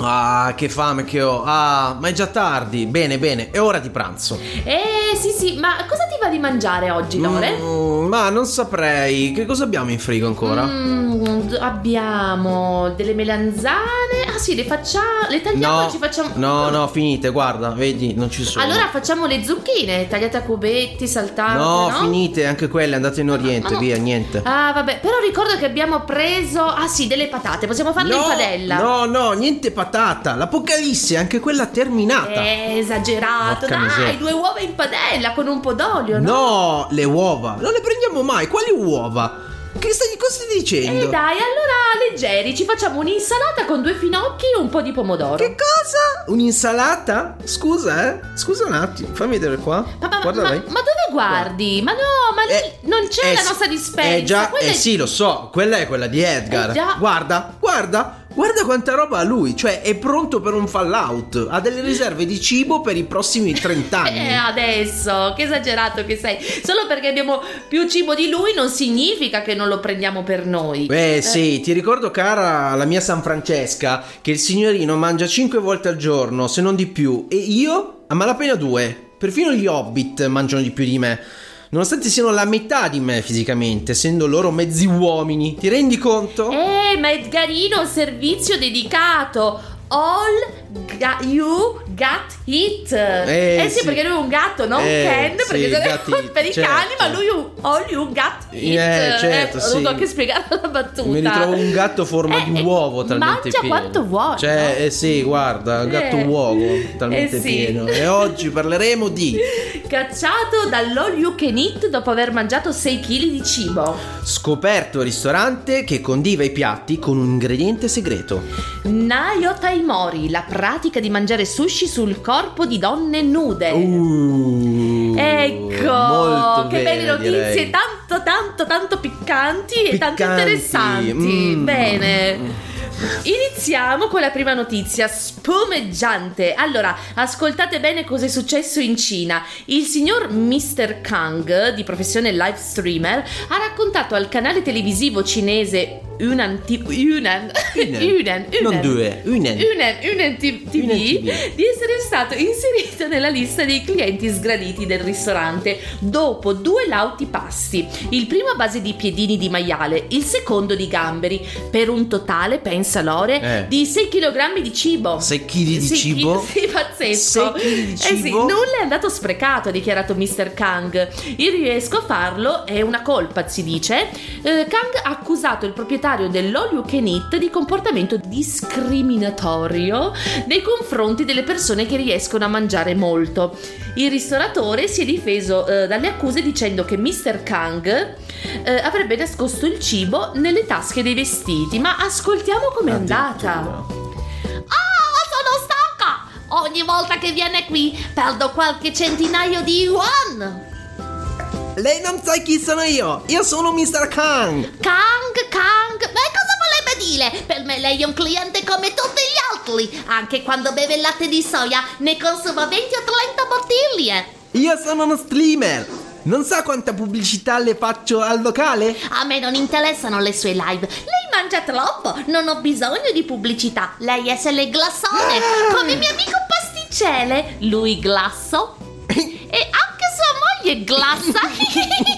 Ah, che fame che ho. Ah, ma è già tardi. Bene, bene, è ora di pranzo. Eh sì sì, ma cosa ti va di mangiare oggi, Lore? Mm, ma non saprei. Che cosa abbiamo in frigo ancora? Mm, abbiamo delle melanzane. Ah sì, le facciamo. Le tagliamo no, e ci facciamo. no, no, finite, guarda, vedi, non ci sono. Allora facciamo le zucchine, tagliate a cubetti, saltate. No, No, finite, anche quelle, andate in Oriente, no. via, niente. Ah, vabbè, però ricordo che abbiamo preso. Ah sì, delle patate, possiamo farle in padella. no, no, niente patata. L'Apocalisse, anche quella terminata. Eh, esagerato. Porca Dai, miseria. due uova in padella con un po' d'olio, no? No, le uova. Non le prendiamo mai. Quali uova? Che stai, cosa stai dicendo? E dai, allora leggeri, ci facciamo un'insalata con due finocchi e un po' di pomodoro. Che cosa? Un'insalata? Scusa, eh? Scusa un attimo, fammi vedere qua. Ma, ma- Guarda ma- ma dove guardi? Ma no, ma lì Eh, non c'è eh la nostra dispensa. Eh già, quella eh è- sì, lo so, quella è quella di Edgar. Eh già. Guarda, guarda, guarda quanta roba ha lui, cioè è pronto per un fallout, ha delle riserve di cibo per i prossimi 30 anni. Eh, adesso, che esagerato che sei. Solo perché abbiamo più cibo di lui non significa che non lo prendiamo per noi. Eh sì, ti ricordo cara la mia San Francesca che il signorino mangia 5 volte al giorno, se non di più, e io a malapena due. Perfino gli hobbit mangiano di più di me. Nonostante siano la metà di me fisicamente, essendo loro mezzi uomini. Ti rendi conto? Eh, ma Edgarino, servizio dedicato. All ga- you got it. Eh, sì, sì. perché lui è un gatto, non Eh, Ken, perché sì, sono got it, per i certo. cani, ma lui è un all you got it. Eh, certo, ho sì. dovuto anche spiegare la battuta. Mi ritrovo un gatto a forma Eh, di eh, uovo talmente mangia pieno. quanto vuoi. Cioè, eh sì, guarda, un gatto Eh. uovo talmente Eh sì. pieno. E oggi parleremo di Cacciato dall'all you can eat dopo aver mangiato 6 kg di cibo. scoperto ristorante che condiva i piatti con un ingrediente segreto. Nayo Taimori, la pratica di mangiare sushi sul corpo di donne nude. Uh, Ecco, che belle notizie, direi. tanto tanto tanto piccanti e tanto Piccanti, interessanti. mm. Bene. Iniziamo con la prima notizia spumeggiante. Allora, ascoltate bene cosa è successo in Cina. Il signor Mr. Kang, di professione live streamer, ha raccontato al canale televisivo cinese Yunnan T- Yunnan Yunnan. Yunnan Non due, T- TV, TV. di essere stato inserito nella lista dei clienti sgraditi del ristorante dopo due lauti pasti. Il primo a base di piedini di maiale, il secondo di gamberi, per un totale, pensa Lore, Eh. di 6 kg di cibo. 6 kg di Sì, cibo? Sì, pazzesco. 6 kg di Eh sì, cibo? nulla è andato sprecato, ha dichiarato Mr. Kang. Il riesco a farlo è una colpa, si dice. Eh, Kang ha accusato il proprietario dell'All You Can Eat di comportamento discriminatorio nei confronti delle persone che riescono a mangiare molto. Il ristoratore si è difeso eh, dalle accuse dicendo che Mr. Kang eh, avrebbe nascosto il cibo nelle tasche dei vestiti. Ma ascoltiamo com'è andata. Ah, sono stanca! Ogni volta che viene qui perdo qualche centinaio di yuan! Lei non sa chi sono io. Io sono Mr. Kang. Kang, Kang! Ma cosa volrebbe dire? Per me lei è un cliente come tutti gli altri! Anche quando beve il latte di soia ne consuma 20 o 30 bottiglie! Io sono uno streamer. Non sa quanta pubblicità le faccio al locale? A me non interessano le sue live. Lei mangia troppo, non ho bisogno di pubblicità. Lei è se le glassone, come mio amico pasticcele. Lui glasso e anche sua moglie glassa.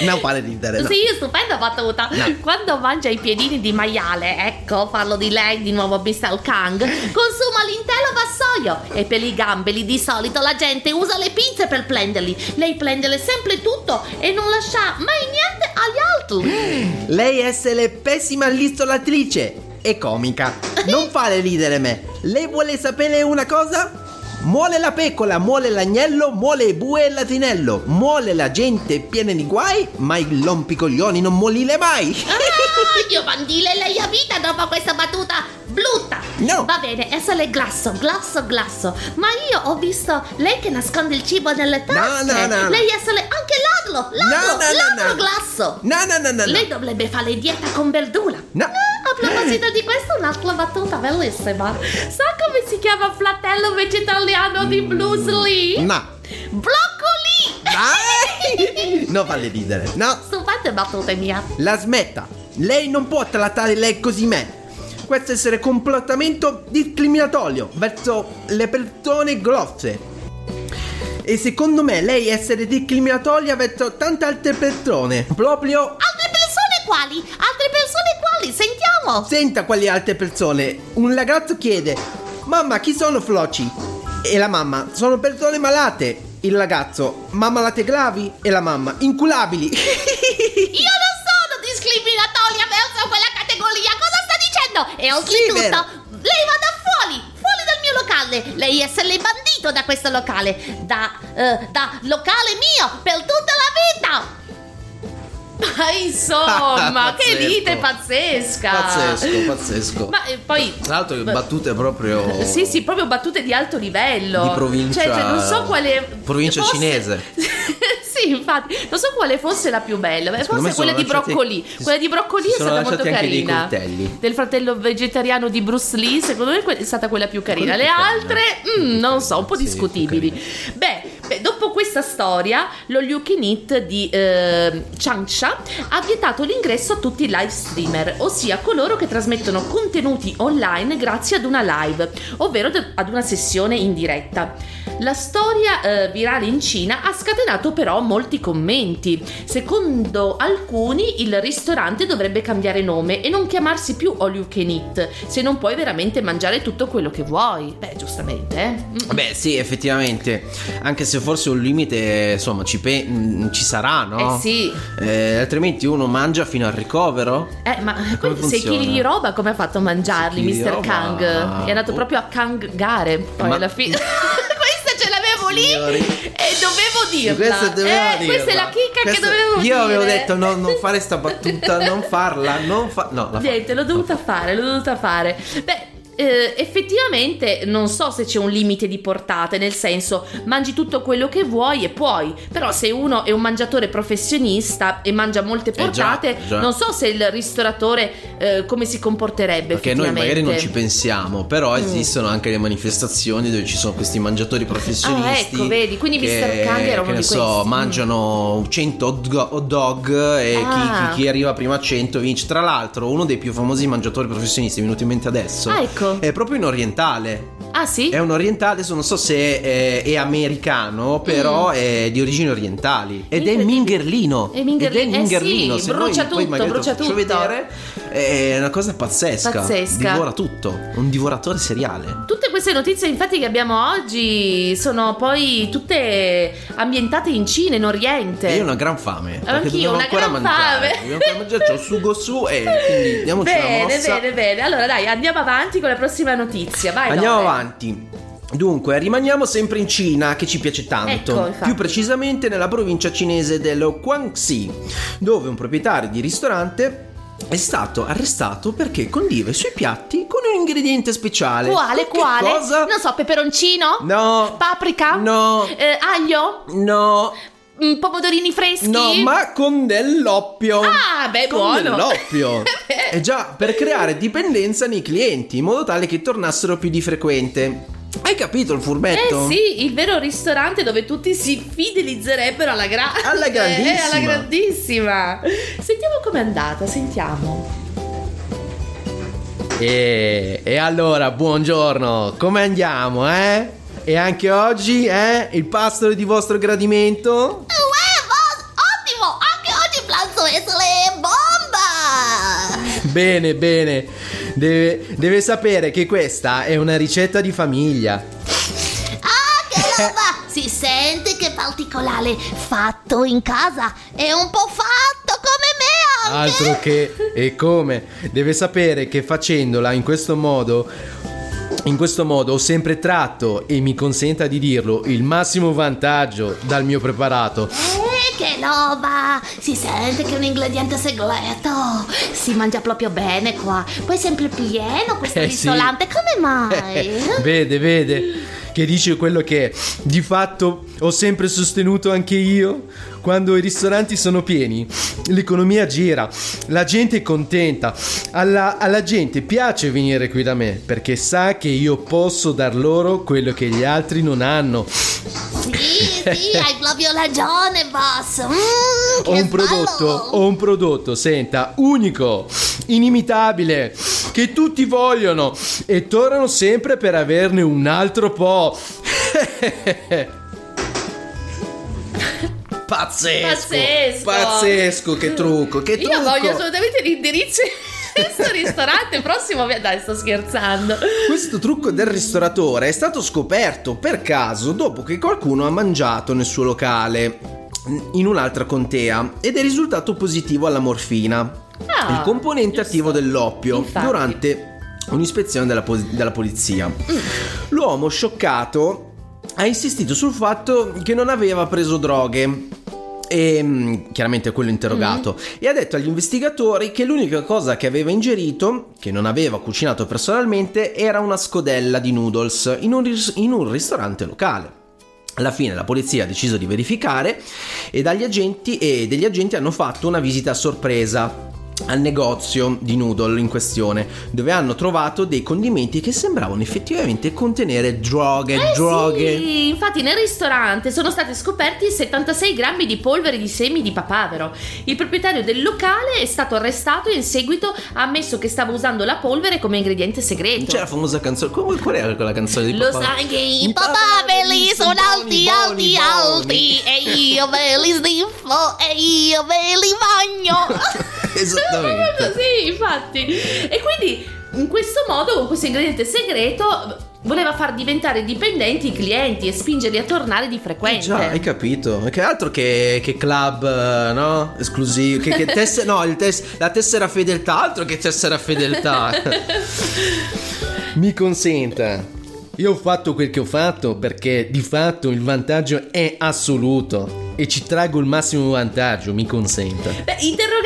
Non fare ridere. No. Sì, stupenda battuta. No. Quando mangia i piedini di maiale, ecco, parlo di lei di nuovo, Mr. Kang, consuma l'intero vassoio. E per i gamberi di solito la gente usa le pinze per prenderli. Lei prende sempre tutto e non lascia mai niente agli altri. Lei essere pessima listolatrice e comica. Non fare ridere me. Lei vuole sapere una cosa? Muole la pecora, muole l'agnello, muole i bue e l'asinello. Muole la gente piena di guai, ma i lompicoglioni non molile mai. Ah, io mandile lei a vita dopo questa battuta brutta. No. Va bene, essere glasso, glasso, glasso. Ma io ho visto lei che nasconde il cibo nelle tasche. no, no, no. Lei essere anche ladro, ladro, No, no, ladro no. glasso. No, no, no, no, no. Lei dovrebbe fare dieta con verdura. No. A proposito di questo, un'altra battuta bellissima. Sa come si chiama fratello vegetariano di Bruce Lee? No. Broccoli! Non falle ridere. No, Stupende battute mia. la smetta. Lei non può trattare lei così me. Questo essere comportamento discriminatorio verso le persone grosse. E secondo me lei essere discriminatoria verso tante altre persone. Proprio Altre persone quali? Altre persone quali? Sentiamo! Senta quali altre persone. Un ragazzo chiede: Mamma, chi sono Floci? E la mamma: Sono persone malate. Il ragazzo: Mamma late gravi? E la mamma: Inculabili. Io non sono discriminatoria verso quella categoria, cosa sta dicendo? E oltretutto, vero. Locale. Lei essere bandito da questo locale, da, eh, da locale mio per tutta la vita. Ma insomma, che lite pazzesca! pazzesco, pazzesco. Ma eh, poi. Tra l'altro, battute proprio. Sì, sì, proprio battute di alto livello. Di provincia- Cioè, cioè, non so quale. provincia fosse- cinese. sì, infatti, non so quale fosse la più bella. Forse quella di broccoli. Quella di broccoli è stata molto carina. Del fratello vegetariano di Bruce Lee, secondo me è stata quella più carina. Le Quella più altre, mm, non so, un po' Sì, discutibili. Beh, questa storia, lo Lukinit di eh, Changsha ha vietato l'ingresso a tutti i live streamer, ossia coloro che trasmettono contenuti online grazie ad una live, ovvero ad una sessione in diretta. La storia eh, virale in Cina ha scatenato però molti commenti. Secondo alcuni il ristorante dovrebbe cambiare nome e non chiamarsi più All You Can Eat, se non puoi veramente mangiare tutto quello che vuoi. Beh, giustamente, eh? Mm. Beh, sì, effettivamente. Anche se forse un limite, insomma, ci, pe- mm, ci sarà, no? Eh sì. Eh, altrimenti uno mangia fino al ricovero. Eh, ma quindi 6 funziona? kg di roba come ha fatto a mangiarli, Mr. roba? Kang? È andato Oh. proprio a kangare poi Ma- alla fine. Questa ce l'avevo lì Signori. e dovevo dirla. Questa Eh, dirla. Questa è la chicca Questa- che dovevo Io dire. avevo detto no, non fare sta battuta, non farla, non fa... No, la fa- Niente, l'ho dovuta fare, l'ho dovuta fare. Beh, eh, effettivamente non so se c'è un limite di portate, nel senso mangi tutto quello che vuoi e puoi, però se uno è un mangiatore professionista e mangia molte Eh, già, portate, già. non so se il ristoratore eh, come si comporterebbe Perché noi magari non ci pensiamo, però Mm. esistono anche le manifestazioni dove ci sono questi mangiatori professionisti. Ah, ecco, vedi, quindi che, Mr. Kang era uno che di so, questi. mangiano 100 hot dog e chi- Ah. chi, chi arriva prima a 100 vince. Tra l'altro, uno dei più famosi mangiatori professionisti, è venuto in mente adesso, Ah, ecco. È proprio in orientale. Ah, sì? È un orientale, adesso non so se è, è americano, però è di origini orientali. Ed è Mm. Mingerlino. È mingerli- Ed è eh mingerlino. sì, Se noi brucia poi tutto, brucia tutto. vedere, è una cosa pazzesca. Pazzesca. Divora tutto. Un divoratore seriale. Tutte queste notizie infatti che abbiamo oggi sono poi tutte ambientate in Cina, in Oriente. E io ho una gran fame. Anch'io, dobbiamo una ancora gran mangiare. fame. Dobbiamo ancora mangiare. C'ho il sugo su e quindi diamoci Bene, mossa. bene, bene. Allora dai, andiamo avanti con la prossima notizia. Vai, Andiamo Lore. avanti. Dunque, rimaniamo sempre in Cina, che ci piace tanto. Ecco. Più precisamente nella provincia cinese dello Guangxi, dove un proprietario di ristorante è stato arrestato perché condiva i suoi piatti con un ingrediente speciale. Quale, Con che quale? Cosa? Non so, peperoncino? No. Paprika? No. Eh, aglio? No. Mm, pomodorini freschi? No, ma con dell'oppio. Ah, beh, con buono. dell'oppio. Eh già, per creare dipendenza nei clienti, in modo tale che tornassero più di frequente. Hai capito il furbetto? Eh sì, il vero ristorante dove tutti si fidelizzerebbero alla, gra- Alla grandissima. Eh, alla grandissima. Sentiamo com'è andata, sentiamo. E, e allora, buongiorno, come andiamo, eh? E anche oggi, eh? Il pasto di vostro gradimento? Uè, Bene, bene. Deve, deve sapere che questa è una ricetta di famiglia. Ah, che roba! Si sente che è particolare, fatto in casa e un po' fatto come me anche! Altro che e come. Deve sapere che facendola in questo modo In questo modo ho sempre tratto, e mi consenta di dirlo, il massimo vantaggio dal mio preparato. Che roba! Si sente che è un ingrediente segreto. Si mangia proprio bene qua. Poi è sempre pieno questo Eh, sì. ristorante. Come mai? vede, vede, che dice quello che di fatto ho sempre sostenuto anche io. Quando i ristoranti sono pieni, l'economia gira, la gente è contenta, alla, alla gente piace venire qui da me perché sa che io posso dar loro quello che gli altri non hanno. Sì, sì, hai proprio ragione, boss. Mm, Ho un prodotto, ho un prodotto, senta, unico, inimitabile, che tutti vogliono e tornano sempre per averne un altro po'. Pazzesco! Pazzesco! Pazzesco, che trucco, che trucco! Io voglio assolutamente l'indirizzo di questo ristorante prossimo. Dai, sto scherzando. Questo trucco del ristoratore è stato scoperto per caso dopo che qualcuno ha mangiato nel suo locale in un'altra contea ed è risultato positivo alla morfina, Ah, il componente giusto. attivo dell'oppio, Infatti. durante un'ispezione della, pos- della polizia. Mm. L'uomo scioccato ha insistito sul fatto che non aveva preso droghe. E mm, chiaramente quello interrogato e ha detto agli investigatori che l'unica cosa che aveva ingerito, che non aveva cucinato personalmente, era una scodella di noodles in un, ris- in un ristorante locale. Alla fine la polizia ha deciso di verificare e, dagli agenti, e degli agenti hanno fatto una visita a sorpresa al negozio di noodle in questione, dove hanno trovato dei condimenti che sembravano effettivamente contenere droghe, Eh droghe. Sì, infatti nel ristorante sono stati scoperti 76 grammi di polvere di semi di papavero. Il proprietario del locale è stato arrestato e in seguito ha ammesso che stava usando la polvere come ingrediente segreto. C'è la famosa canzone, come qual era quella canzone di Lo sai che I papaveri sono alti, alti, alti. E io ve li sniffo e io ve li bagno. Esattamente. Sì, infatti. E quindi in questo modo, con questo ingrediente segreto, voleva far diventare dipendenti i clienti e spingerli a tornare di frequente. Già, hai capito? Che altro che, che club, eh, no? Esclusivo. Che, che tesse- no, il tes- la tessera fedeltà, altro che tessera fedeltà. Mi consenta. Io ho fatto quel che ho fatto perché di fatto il vantaggio è assoluto e ci traggo il massimo vantaggio, mi consenta. Beh,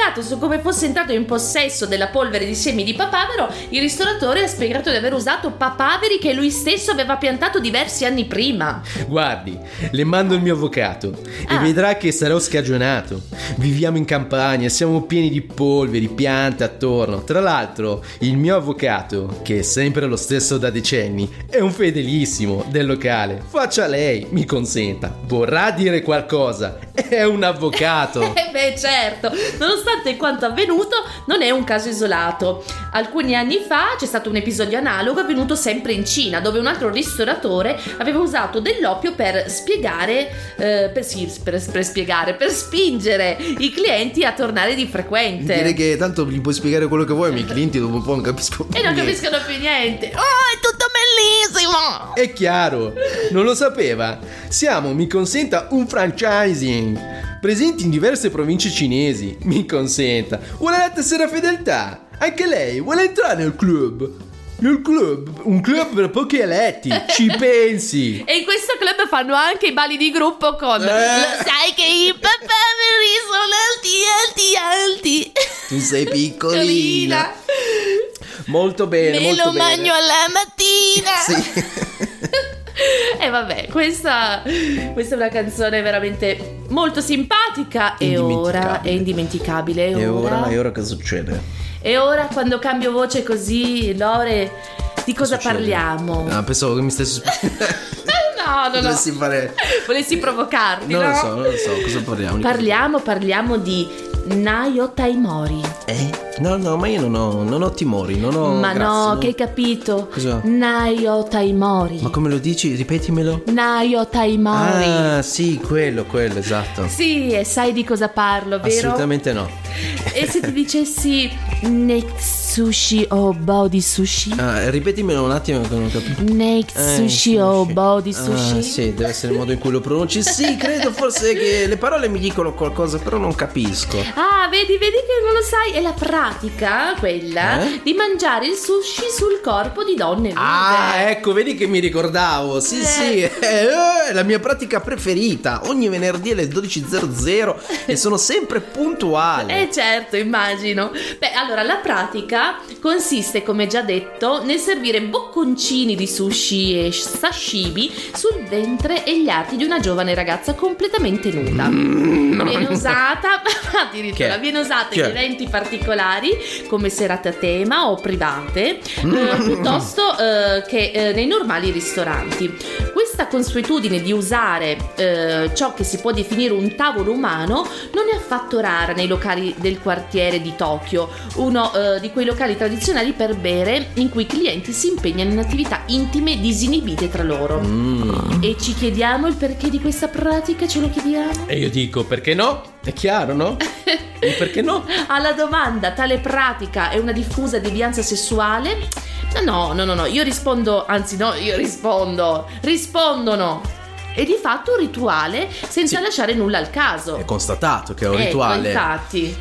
interrogato su come fosse entrato in possesso della polvere di semi di papavero, il ristoratore ha spiegato di aver usato papaveri che lui stesso aveva piantato diversi anni prima. Guardi, le mando il mio avvocato e Ah. vedrà che sarò scagionato. Viviamo in campagna, siamo pieni di polveri, piante attorno. Tra l'altro, il mio avvocato, che è sempre lo stesso da decenni, è un fedelissimo del locale. Faccia lei, mi consenta. Vorrà dire qualcosa? È un avvocato. Eh beh, certo, nonostante quanto avvenuto, non è un caso isolato. Alcuni anni fa c'è stato un episodio analogo avvenuto sempre in Cina, dove un altro ristoratore aveva usato dell'oppio per spiegare, eh, per, sì, per, per spiegare, per spingere i clienti a tornare di frequente. Direi che tanto gli puoi spiegare quello che vuoi, i miei clienti dopo un po' non capiscono più E non niente. capiscono più niente. Oh, è tutto bellissimo. È chiaro, non lo sapeva. Siamo, mi consenta, un franchising. Presenti in diverse province cinesi. Mi consenta. Vuole la tessera fedeltà? Anche lei vuole entrare nel club? Nel club? Un club per pochi eletti. Ci pensi? E in questo club fanno anche i balli di gruppo con... Eh. Lo sai che i papaveri sono alti, alti, alti. Tu sei piccolina. Molto bene, Me molto lo bene. bagno alla mattina. Sì. E vabbè, questa, questa è una canzone veramente molto simpatica e ora è indimenticabile. E ora, e ora cosa succede? E ora quando cambio voce così, Lore, di cosa Succede? parliamo? Ah, pensavo che mi stessi... No, no, no. Fare... Volessi provocarti, Non no? lo so, non lo so, cosa parliamo? Parliamo, parliamo di Nayo Taimori. Eh? No, no, ma io non ho, non ho timori, non ho... Ma grazie, no, che hai capito? Cosa? Nayo Taimori. Ma come lo dici? Ripetimelo. Nayo Taimori. Ah, sì, quello, quello, esatto. Sì, e sai di cosa parlo, vero? Assolutamente no. E se ti dicessi next sushi o body sushi? Ah, ripetimelo un attimo che non ho capito. Eh, sushi o body sushi? Ah, sì, deve essere il modo in cui lo pronunci. Sì, credo forse che le parole mi dicono qualcosa, però non capisco. Ah, vedi, vedi che non lo sai, è la pratica quella Eh? di mangiare il sushi sul corpo di donne vive. Ah, ecco, vedi che mi ricordavo. Sì, Eh. sì, eh, è la mia pratica preferita. Ogni venerdì alle 12.00 e sono sempre puntuale. Eh certo, immagino. Beh, allora la pratica consiste, come già detto, nel servire bocconcini di sushi e sashimi sul ventre e gli arti di una giovane ragazza completamente nuda. Viene usata, addirittura, Che? viene usata Che? in eventi particolari come serate a tema o private, eh, piuttosto eh, che eh, nei normali ristoranti. Questa consuetudine di usare eh, ciò che si può definire un tavolo umano non è affatto rara nei locali del quartiere di Tokyo, uno eh, di quei locali tradizionali per bere in cui i clienti si impegnano in attività intime disinibite tra loro. Mm. E ci chiediamo il perché di questa pratica, ce lo chiediamo? E io dico, perché no? È chiaro, no? E perché no? Alla domanda, tale pratica è una diffusa devianza sessuale? No, no, no, no, io rispondo, anzi no, io rispondo, rispondono. È di fatto un rituale senza Sì. lasciare nulla al caso. È constatato che è un Ecco, rituale. infatti.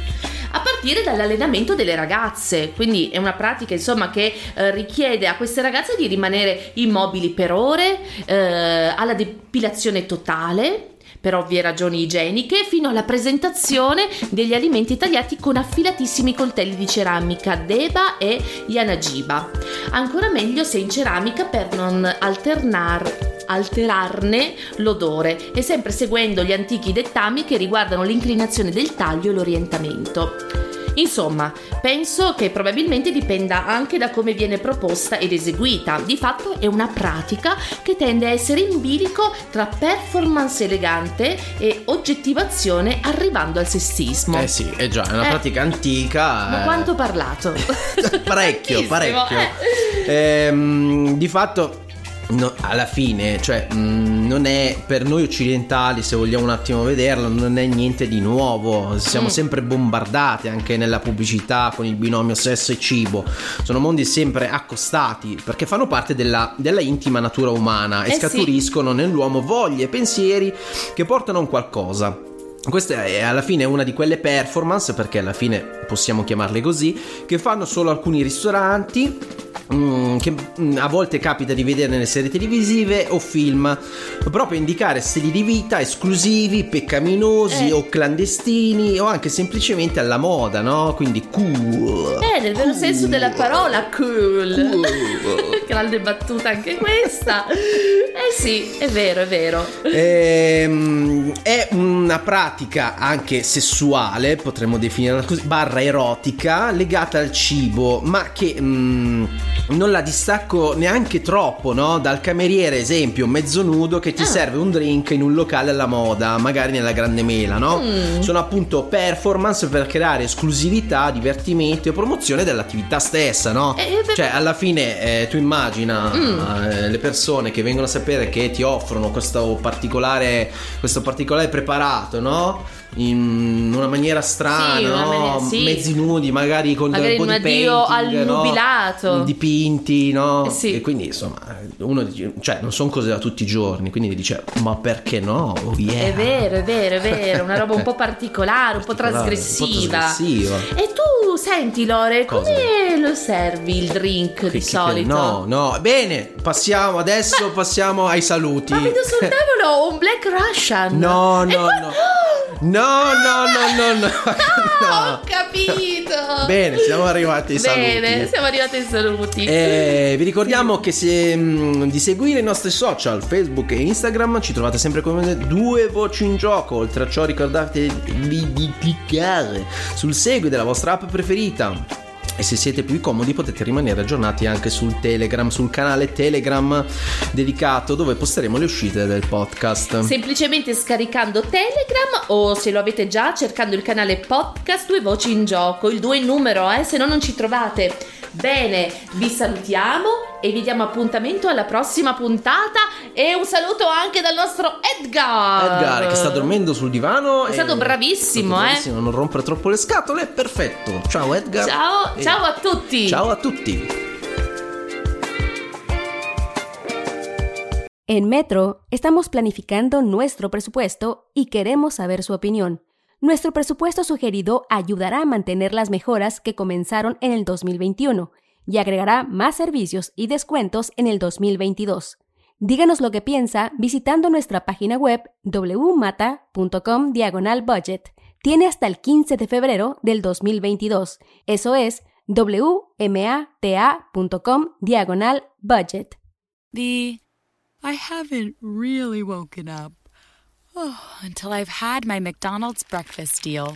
A partire dall'allenamento delle ragazze, quindi è una pratica insomma che eh, richiede a queste ragazze di rimanere immobili per ore, eh, alla depilazione totale, per ovvie ragioni igieniche, fino alla presentazione degli alimenti tagliati con affilatissimi coltelli di ceramica Deba e Yanagiba. Ancora meglio se in ceramica per non alternar- alterarne l'odore e sempre seguendo gli antichi dettami che riguardano l'inclinazione del taglio e l'orientamento. Insomma, penso che probabilmente dipenda anche da come viene proposta ed eseguita. Di fatto è una pratica che tende a essere in bilico tra performance elegante e oggettivazione arrivando al sessismo. Eh sì, è già, è una Eh. pratica antica. Ma eh. quanto ho parlato? parecchio, parecchio. eh. Ehm, di fatto, no, alla fine, cioè, mh, non è per noi occidentali, se vogliamo un attimo vederlo, non è niente di nuovo. Siamo Mm. sempre bombardati anche nella pubblicità con il binomio sesso e cibo. Sono mondi sempre accostati perché fanno parte della, della intima natura umana e Eh sì. scaturiscono nell'uomo voglie e pensieri che portano a un qualcosa. Questa è alla fine una di quelle performance, perché alla fine possiamo chiamarle così, che fanno solo alcuni ristoranti. mm, che mm, a volte capita di vedere nelle serie televisive o film proprio indicare stili di vita esclusivi, peccaminosi Eh. o clandestini o anche semplicemente alla moda, no? Quindi cool. Eh, nel vero senso della parola cool. Cool. Grande battuta anche questa. Eh sì, è vero, è vero. Ehm, è una pratica anche sessuale, potremmo definirla così, barra erotica, legata al cibo, ma che mm, non la distacco neanche troppo, no? Dal cameriere, esempio, mezzo nudo che ti Ah. serve un drink in un locale alla moda, magari nella Grande Mela, no? Mm. Sono appunto performance per creare esclusività, divertimento e promozione dell'attività stessa, no? Eh, per- Cioè, alla fine eh, tu immagina Mm. eh, le persone che vengono a sapere che ti offrono questo particolare, questo particolare preparato, no? In una maniera strana, Sì, una no? maniera- sì. mezzi nudi, magari con Magari un addio painting, al no? dipinti, no? Eh sì. E quindi insomma, uno dice, cioè non sono cose da tutti i giorni, quindi dice "Ma perché no?" Oh, yeah. È vero, è vero, è vero, una roba un po' particolare, un po' trasgressiva. trasgressiva. E tu, senti Lore, Cosa? come lo servi il drink Che- di che- solito? No, no, bene, passiamo adesso, passiamo ai saluti. Ma vedo sul tavolo un Black Russian. No, no, no. No, no, no, no, no. Ah, no. ho capito. Bene, siamo arrivati ai Bene, saluti. siamo arrivati ai saluti. Eh, vi ricordiamo che se, mh, di seguire i nostri social Facebook e Instagram ci trovate sempre come due voci in gioco oltre a ciò ricordatevi di cliccare sul segui della vostra app preferita e se siete più comodi potete rimanere aggiornati anche sul Telegram, sul canale Telegram dedicato dove posteremo le uscite del podcast. Semplicemente scaricando Telegram o se lo avete già cercando il canale podcast Due Voci in Gioco, il 2 in numero, eh, se no non ci trovate. Bene, vi salutiamo e vi diamo appuntamento alla prossima puntata e un saluto anche dal nostro Edgar. Edgar che sta dormendo sul divano. È e- stato bravissimo, è stato eh. bravissimo, Non rompere troppo le scatole, perfetto. Ciao Edgar. Ciao, E- ciao a tutti. Ciao a tutti. En Metro estamos planificando nuestro presupuesto y queremos saber su opinión. Nuestro presupuesto sugerido ayudará a mantener las mejoras que comenzaron en el 2021 y agregará más servicios y descuentos en el 2022. Díganos lo que piensa visitando nuestra página web wmata.com diagonal budget. Tiene hasta el 15 de febrero del 2022. Eso es wmata.com diagonal budget. The I haven't really woken up oh, until I've had my McDonald's breakfast deal.